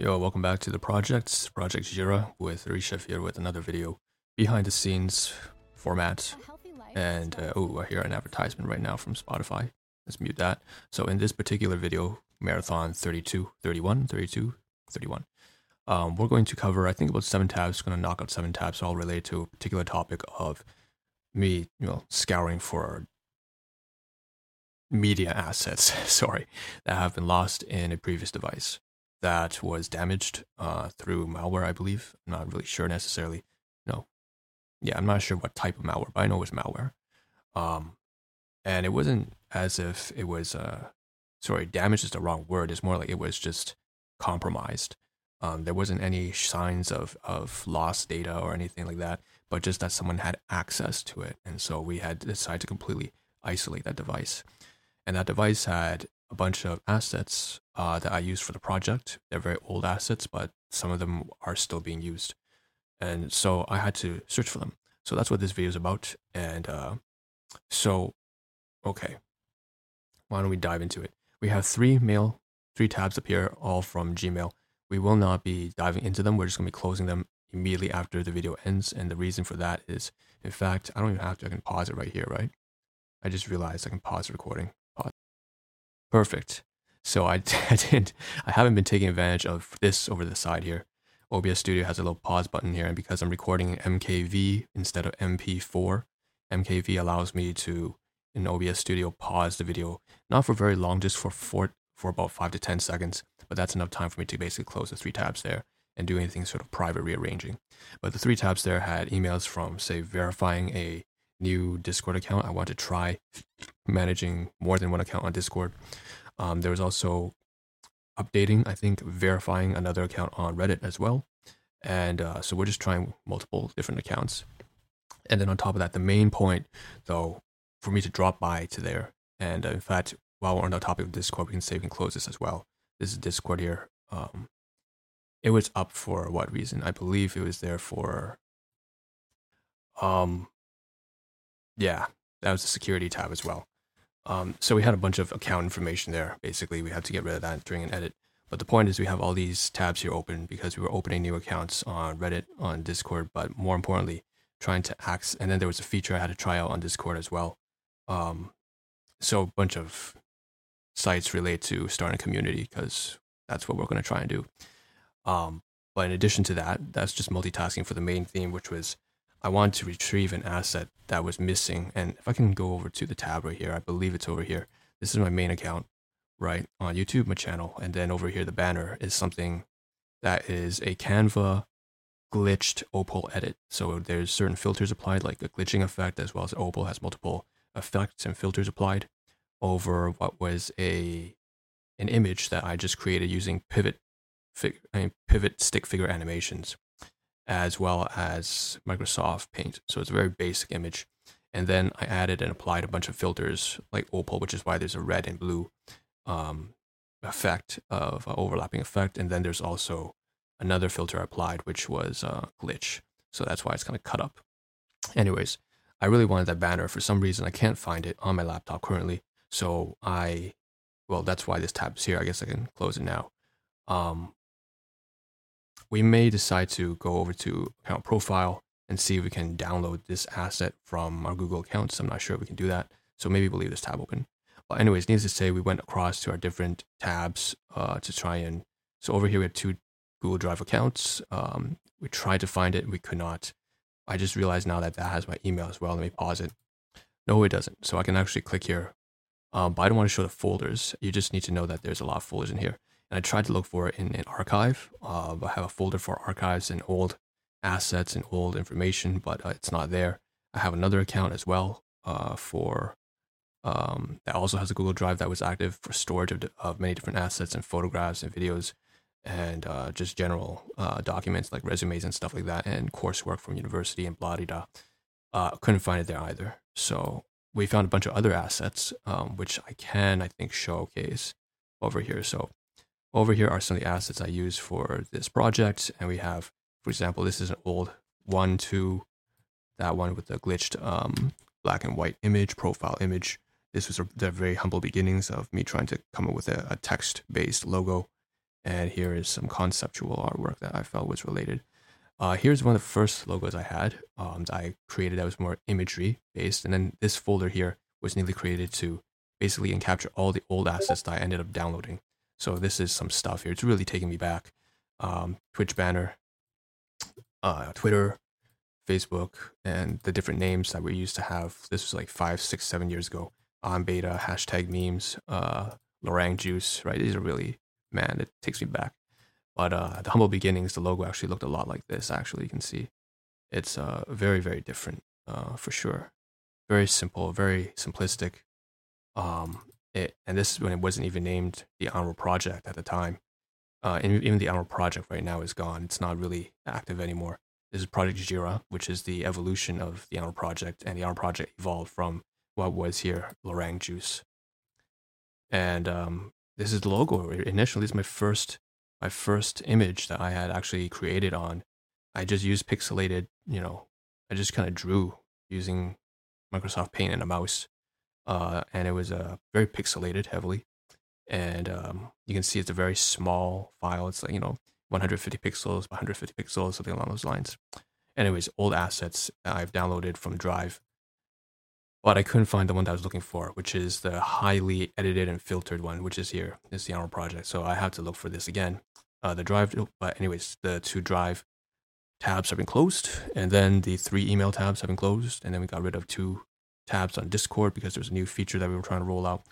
Yo, welcome back to the project, Project Jira, with Rishabh here with another video behind the scenes format. And uh, oh, I hear an advertisement right now from Spotify. Let's mute that. So in this particular video, Marathon 32, 31, 32, 31, um, we're going to cover, I think about seven tabs, going to knock out seven tabs all related to a particular topic of me, you know, scouring for media assets, sorry, that have been lost in a previous device that was damaged uh, through malware, I believe. I'm not really sure necessarily. No. Yeah, I'm not sure what type of malware, but I know it was malware. Um, and it wasn't as if it was, uh, sorry, damaged is the wrong word. It's more like it was just compromised. Um, there wasn't any signs of, of lost data or anything like that, but just that someone had access to it. And so we had decided to completely isolate that device. And that device had a bunch of assets uh, that I used for the project. They're very old assets, but some of them are still being used. And so I had to search for them. So that's what this video is about. And uh, so, okay, why don't we dive into it? We have three mail, three tabs up here, all from Gmail. We will not be diving into them. We're just going to be closing them immediately after the video ends. And the reason for that is, in fact, I don't even have to. I can pause it right here, right? I just realized I can pause the recording. Perfect. So I, I didn't, I haven't been taking advantage of this over the side here. OBS Studio has a little pause button here, and because I'm recording MKV instead of MP4, MKV allows me to in OBS Studio pause the video not for very long, just for four, for about five to ten seconds. But that's enough time for me to basically close the three tabs there and do anything sort of private rearranging. But the three tabs there had emails from say verifying a new Discord account. I want to try managing more than one account on Discord. Um, there was also updating, I think, verifying another account on Reddit as well. And uh, so we're just trying multiple different accounts. And then on top of that, the main point, though, for me to drop by to there, and uh, in fact, while we're on the topic of Discord, we can save and close this as well. This is Discord here. Um, it was up for what reason? I believe it was there for um yeah, that was the security tab as well. Um, so we had a bunch of account information there. Basically, we had to get rid of that during an edit. But the point is, we have all these tabs here open because we were opening new accounts on Reddit, on Discord, but more importantly, trying to access. And then there was a feature I had to try out on Discord as well. Um, so a bunch of sites relate to starting a community because that's what we're going to try and do. Um, but in addition to that, that's just multitasking for the main theme, which was I want to retrieve an asset that was missing. And if I can go over to the tab right here, I believe it's over here. This is my main account, right? On YouTube, my channel. And then over here, the banner is something that is a Canva glitched Opal edit. So there's certain filters applied, like a glitching effect, as well as Opal has multiple effects and filters applied over what was a an image that I just created using pivot fig, I mean, pivot stick figure animations as well as Microsoft Paint. So it's a very basic image. And then I added and applied a bunch of filters like Opal, which is why there's a red and blue um, effect of uh, overlapping effect. And then there's also another filter I applied, which was uh, glitch. So that's why it's kind of cut up. Anyways, I really wanted that banner. For some reason, I can't find it on my laptop currently. So I, well, that's why this tab is here. I guess I can close it now. Um, we may decide to go over to account profile and see if we can download this asset from our Google accounts. I'm not sure if we can do that. So maybe we'll leave this tab open. But anyways, needless to say, we went across to our different tabs uh, to try and, so over here we have two Google Drive accounts. Um, we tried to find it, we could not. I just realized now that that has my email as well. Let me pause it. No, it doesn't. So I can actually click here. Um, but I don't want to show the folders. You just need to know that there's a lot of folders in here. And I tried to look for it in an archive. Uh, I have a folder for archives and old assets and old information, but uh, it's not there. I have another account as well uh, for um, that also has a Google Drive that was active for storage of, of many different assets and photographs and videos and uh, just general uh, documents like resumes and stuff like that and coursework from university and blah blah. Uh, couldn't find it there either. So we found a bunch of other assets, um, which I can I think showcase over here. So over here are some of the assets I use for this project. And we have, for example, this is an old one, two, that one with the glitched um, black and white image, profile image. This was the very humble beginnings of me trying to come up with a, a text-based logo. And here is some conceptual artwork that I felt was related. Uh, here's one of the first logos I had um, I created that was more imagery based. And then this folder here was neatly created to basically encapture all the old assets that I ended up downloading. So this is some stuff here. It's really taking me back. Um, Twitch banner, uh, Twitter, Facebook, and the different names that we used to have. This was like five, six, seven years ago. On beta, hashtag memes, uh, Lorang juice, right? These are really, man, it takes me back. But uh, the humble beginnings, the logo actually looked a lot like this. Actually, you can see it's uh, very, very different uh, for sure. Very simple, very simplistic. Um, it, and this is when it wasn't even named the Honorable Project at the time. Uh, and even the Honorable Project right now is gone. It's not really active anymore. This is Project Jira, which is the evolution of the Honorable Project, and the Honorable Project evolved from what was here Lorang Juice. And um, this is the logo. Initially, is my first my first image that I had actually created on. I just used pixelated, you know, I just kind of drew using Microsoft Paint and a mouse. Uh, and it was uh, very pixelated heavily. And um, you can see it's a very small file. It's like, you know, 150 pixels, 150 pixels, something along those lines. Anyways, old assets I've downloaded from Drive. But I couldn't find the one that I was looking for, which is the highly edited and filtered one, which is here. Is the Honorable Project. So I have to look for this again uh, the drive. But anyways, the two drive tabs have been closed, and then the three email tabs have been closed, and then we got rid of two tabs on Discord because there's a new feature that we were trying to roll out.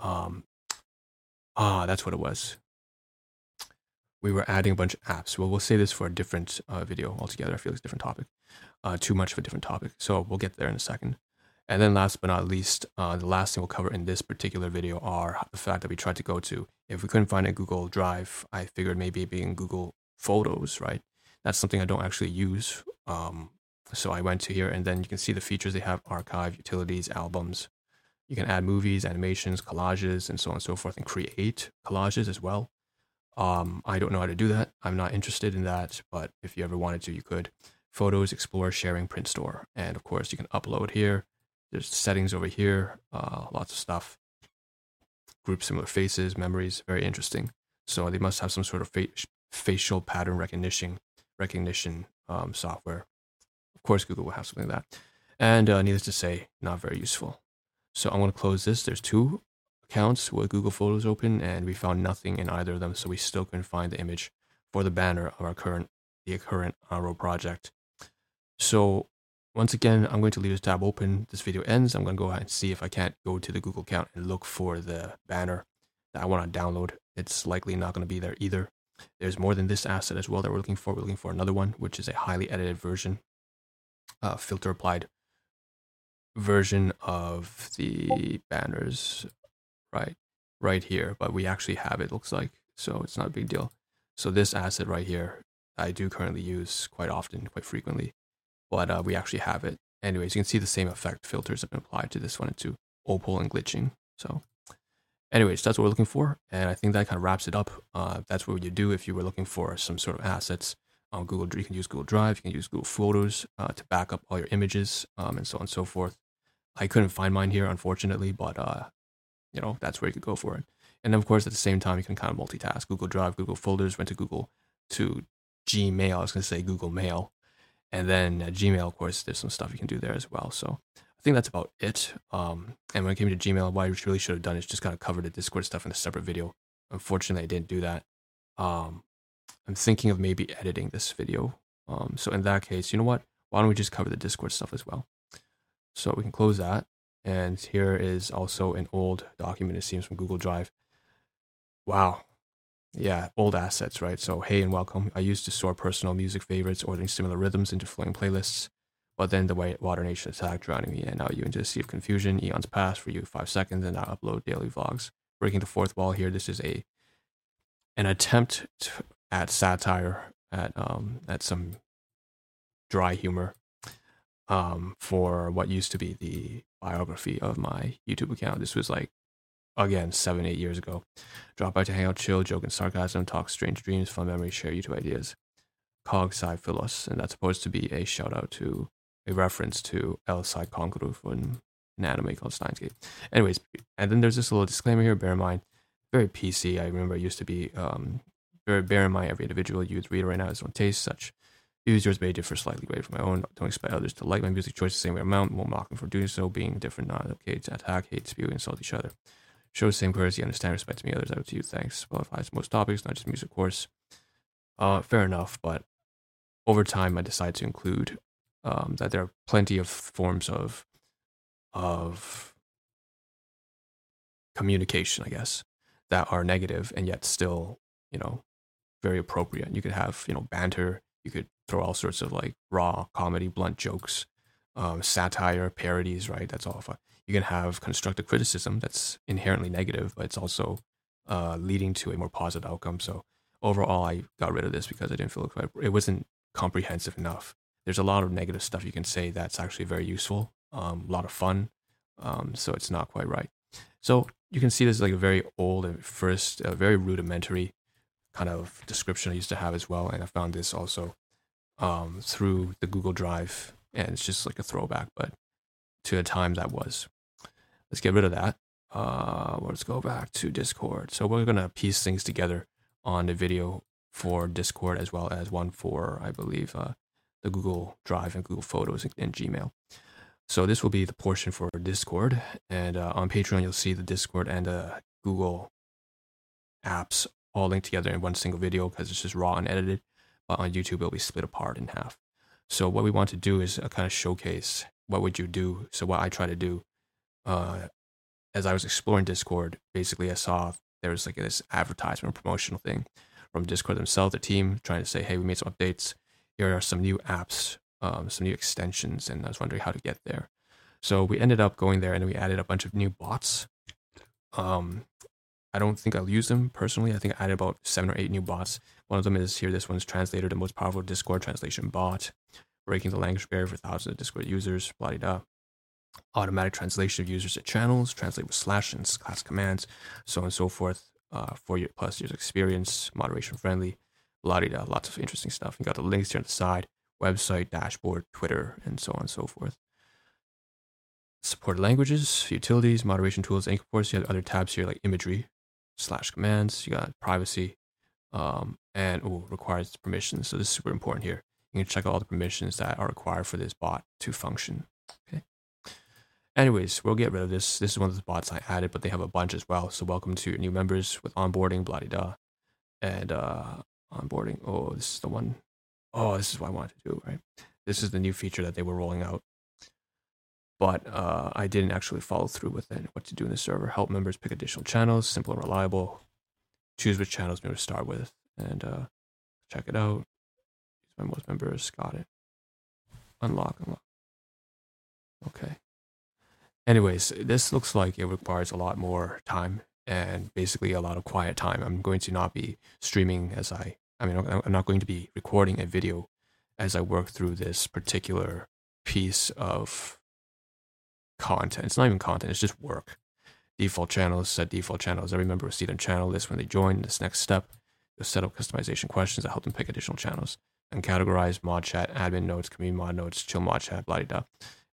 Um, ah, that's what it was. We were adding a bunch of apps. Well, we'll say this for a different uh, video altogether. I feel it's a different topic. Uh, too much of a different topic. So we'll get there in a second. And then last but not least, uh, the last thing we'll cover in this particular video are the fact that we tried to go to, if we couldn't find a Google Drive, I figured maybe being Google Photos, right? That's something I don't actually use. Um, so I went to here and then you can see the features they have, archive, utilities, albums. You can add movies, animations, collages, and so on and so forth, and create collages as well. Um, I don't know how to do that. I'm not interested in that, but if you ever wanted to, you could. Photos, Explore, Sharing, Print Store. And of course, you can upload here there's settings over here, uh, lots of stuff. Group similar faces, memories, very interesting. So they must have some sort of fa- facial pattern recognition recognition um, software. Of course, Google will have something like that. And uh, needless to say, not very useful. So I'm going to close this. There's two accounts with Google Photos open, and we found nothing in either of them. So we still couldn't find the image for the banner of our current the current Arrow project. So once again, I'm going to leave this tab open. This video ends. I'm going to go ahead and see if I can't go to the Google account and look for the banner that I want to download. It's likely not going to be there either. There's more than this asset as well that we're looking for. We're looking for another one, which is a highly edited version, uh, filter applied version of the banners, right, right here. But we actually have it, looks like, so it's not a big deal. So this asset right here, I do currently use quite often, quite frequently but uh, we actually have it. Anyways, you can see the same effect filters have been applied to this one into opal and glitching. So anyways, that's what we're looking for. And I think that kind of wraps it up. Uh, that's what you do if you were looking for some sort of assets on Google. You can use Google Drive, you can use Google Photos uh, to back up all your images um, and so on and so forth. I couldn't find mine here, unfortunately, but uh, you know that's where you could go for it. And of course, at the same time, you can kind of multitask. Google Drive, Google Folders, went to Google to Gmail. I was going to say Google Mail. And then at Gmail, of course, there's some stuff you can do there as well. So I think that's about it. Um, and when it came to Gmail, what I really should have done is just kind of cover the Discord stuff in a separate video. Unfortunately, I didn't do that. Um, I'm thinking of maybe editing this video. Um, so in that case, you know what? Why don't we just cover the Discord stuff as well? So we can close that. And here is also an old document, it seems, from Google Drive. Wow, yeah, old assets, right? So, hey and welcome. I used to store personal music favorites, ordering similar rhythms into flowing playlists. But then the White Water Nation attacked, drowning me, and now you into a sea of confusion. Eons pass for you, five seconds, and I upload daily vlogs. Breaking the fourth wall here. This is a an attempt to, at satire, at um, at some dry humor, um, for what used to be the biography of my YouTube account. This was like again, seven, eight years ago. Drop by to hang out, chill, joke and sarcasm, talk strange dreams, fun memories, share YouTube ideas. Cog Sci Philos, and that's supposed to be a shout out to a reference to El Psy Kongroo from an anime called Steins Gate. Anyways, and then there's this little disclaimer here, bear in mind, very PC. I remember it used to be um, bear, in mind every individual youth reader right now has his own taste. Such users may differ slightly greatly from my own. Don't expect others to like my music choice the same way amount. Won't mock them for doing so. Being different, not okay to attack, hate, spew, insult each other. Show the same courtesy, understand, respect to me, others. Out to you. Thanks. Qualifies most topics, not just music, course. Uh, fair enough, but over time, I decided to include um, that there are plenty of forms of of communication, I guess, that are negative and yet still, you know, very appropriate. You could have, you know, banter. You could throw all sorts of like raw comedy, blunt jokes, um, satire, parodies, right? That's all fun. You can have constructive criticism that's inherently negative, but it's also uh, leading to a more positive outcome. So overall, I got rid of this because I didn't feel it, wasn't comprehensive enough. There's a lot of negative stuff you can say that's actually very useful, um, a lot of fun. Um, so it's not quite right. So you can see this is like a very old and first, uh, very rudimentary kind of description I used to have as well. And I found this also um, through the Google Drive, and it's just like a throwback, but to a time that was. Let's get rid of that. Uh, let's go back to Discord. So we're gonna piece things together on the video for Discord as well as one for, I believe, uh, the Google Drive and Google Photos and Gmail. So this will be the portion for Discord, and uh, on Patreon you'll see the Discord and the Google apps all linked together in one single video because it's just raw and edited. But on YouTube it'll be split apart in half. So what we want to do is uh, kind of showcase what would you do. So what I try to do, uh, as I was exploring Discord, basically I saw there was like this advertisement promotional thing from Discord themselves, the team trying to say, hey, we made some updates. Here are some new apps, um, some new extensions, and I was wondering how to get there. So we ended up going there and we added a bunch of new bots. Um, I don't think I'll use them personally. I think I added about seven or eight new bots. One of them is here. This one's Translator, the most powerful Discord translation bot, breaking the language barrier for thousands of Discord users. Blah da. Automatic translation of users to channels, translate with slash and class commands, so on and so forth. Uh, four year plus years experience, moderation friendly, blah da. Lots of interesting stuff. You got the links here on the side, website, dashboard, Twitter, and so on and so forth supported languages, utilities, moderation tools, and of course you have other tabs here like imagery, slash commands. You got privacy, um, and ooh, requires permissions. So this is super important here. You can check all the permissions that are required for this bot to function. Okay. Anyways, we'll get rid of this. This is one of the bots I added, but they have a bunch as well. So welcome to new members with onboarding, blah da, and uh, onboarding. Oh, this is the one. Oh, this is what I wanted to do. Right. This is the new feature that they were rolling out but uh, I didn't actually follow through with it. What to do in the server? Help members pick additional channels, simple and reliable. Choose which channels you to start with, and uh, check it out. My most members got it. Unlock, unlock. Okay. Anyways, this looks like it requires a lot more time and basically a lot of quiet time. I'm going to not be streaming as I, I mean, I'm not going to be recording a video as I work through this particular piece of content. It's not even content, it's just work. Default channels, set default channels. Every member will see the channel list when they join. This next step, you'll set up customization questions that help them pick additional channels. And categorize mod chat, admin notes, community mod notes, chill mod chat, blah, blah.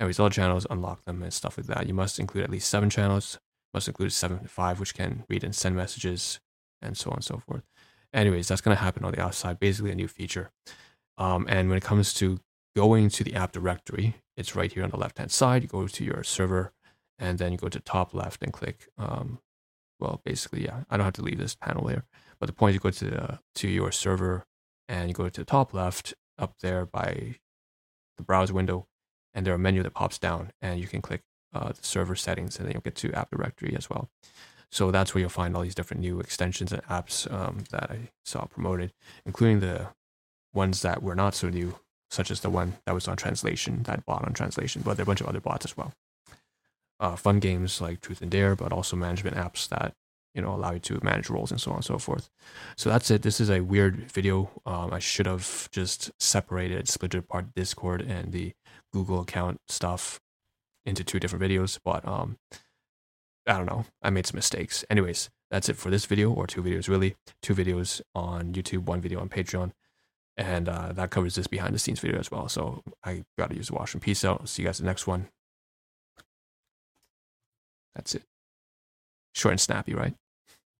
Anyways, all channels, unlock them and stuff like that. You must include at least seven channels, must include seven to five, which can read and send messages, and so on and so forth. Anyways, that's going to happen on the outside, basically a new feature. Um, and when it comes to going to the app directory, it's right here on the left hand side. You go to your server and then you go to top left and click. Um, well, basically, yeah, I don't have to leave this panel here. But the point is you go to, the, to your server and you go to the top left up there by the browser window and there a menu that pops down and you can click uh, the server settings and then you'll get to app directory as well. So that's where you'll find all these different new extensions and apps um, that I saw promoted, including the ones that were not so new, such as the one that was on translation, that bot on translation, but there are a bunch of other bots as well. Uh, fun games like Truth and Dare, but also management apps that you know allow you to manage roles and so on and so forth. So that's it. This is a weird video. Um, I should have just separated, split it apart Discord and the Google account stuff into two different videos, but um, I don't know. I made some mistakes. Anyways, that's it for this video, or two videos really. Two videos on YouTube, one video on Patreon and uh, that covers this behind the scenes video as well. So I got to use the washroom. Peace out. See you guys in the next one. That's it. Short and snappy, right?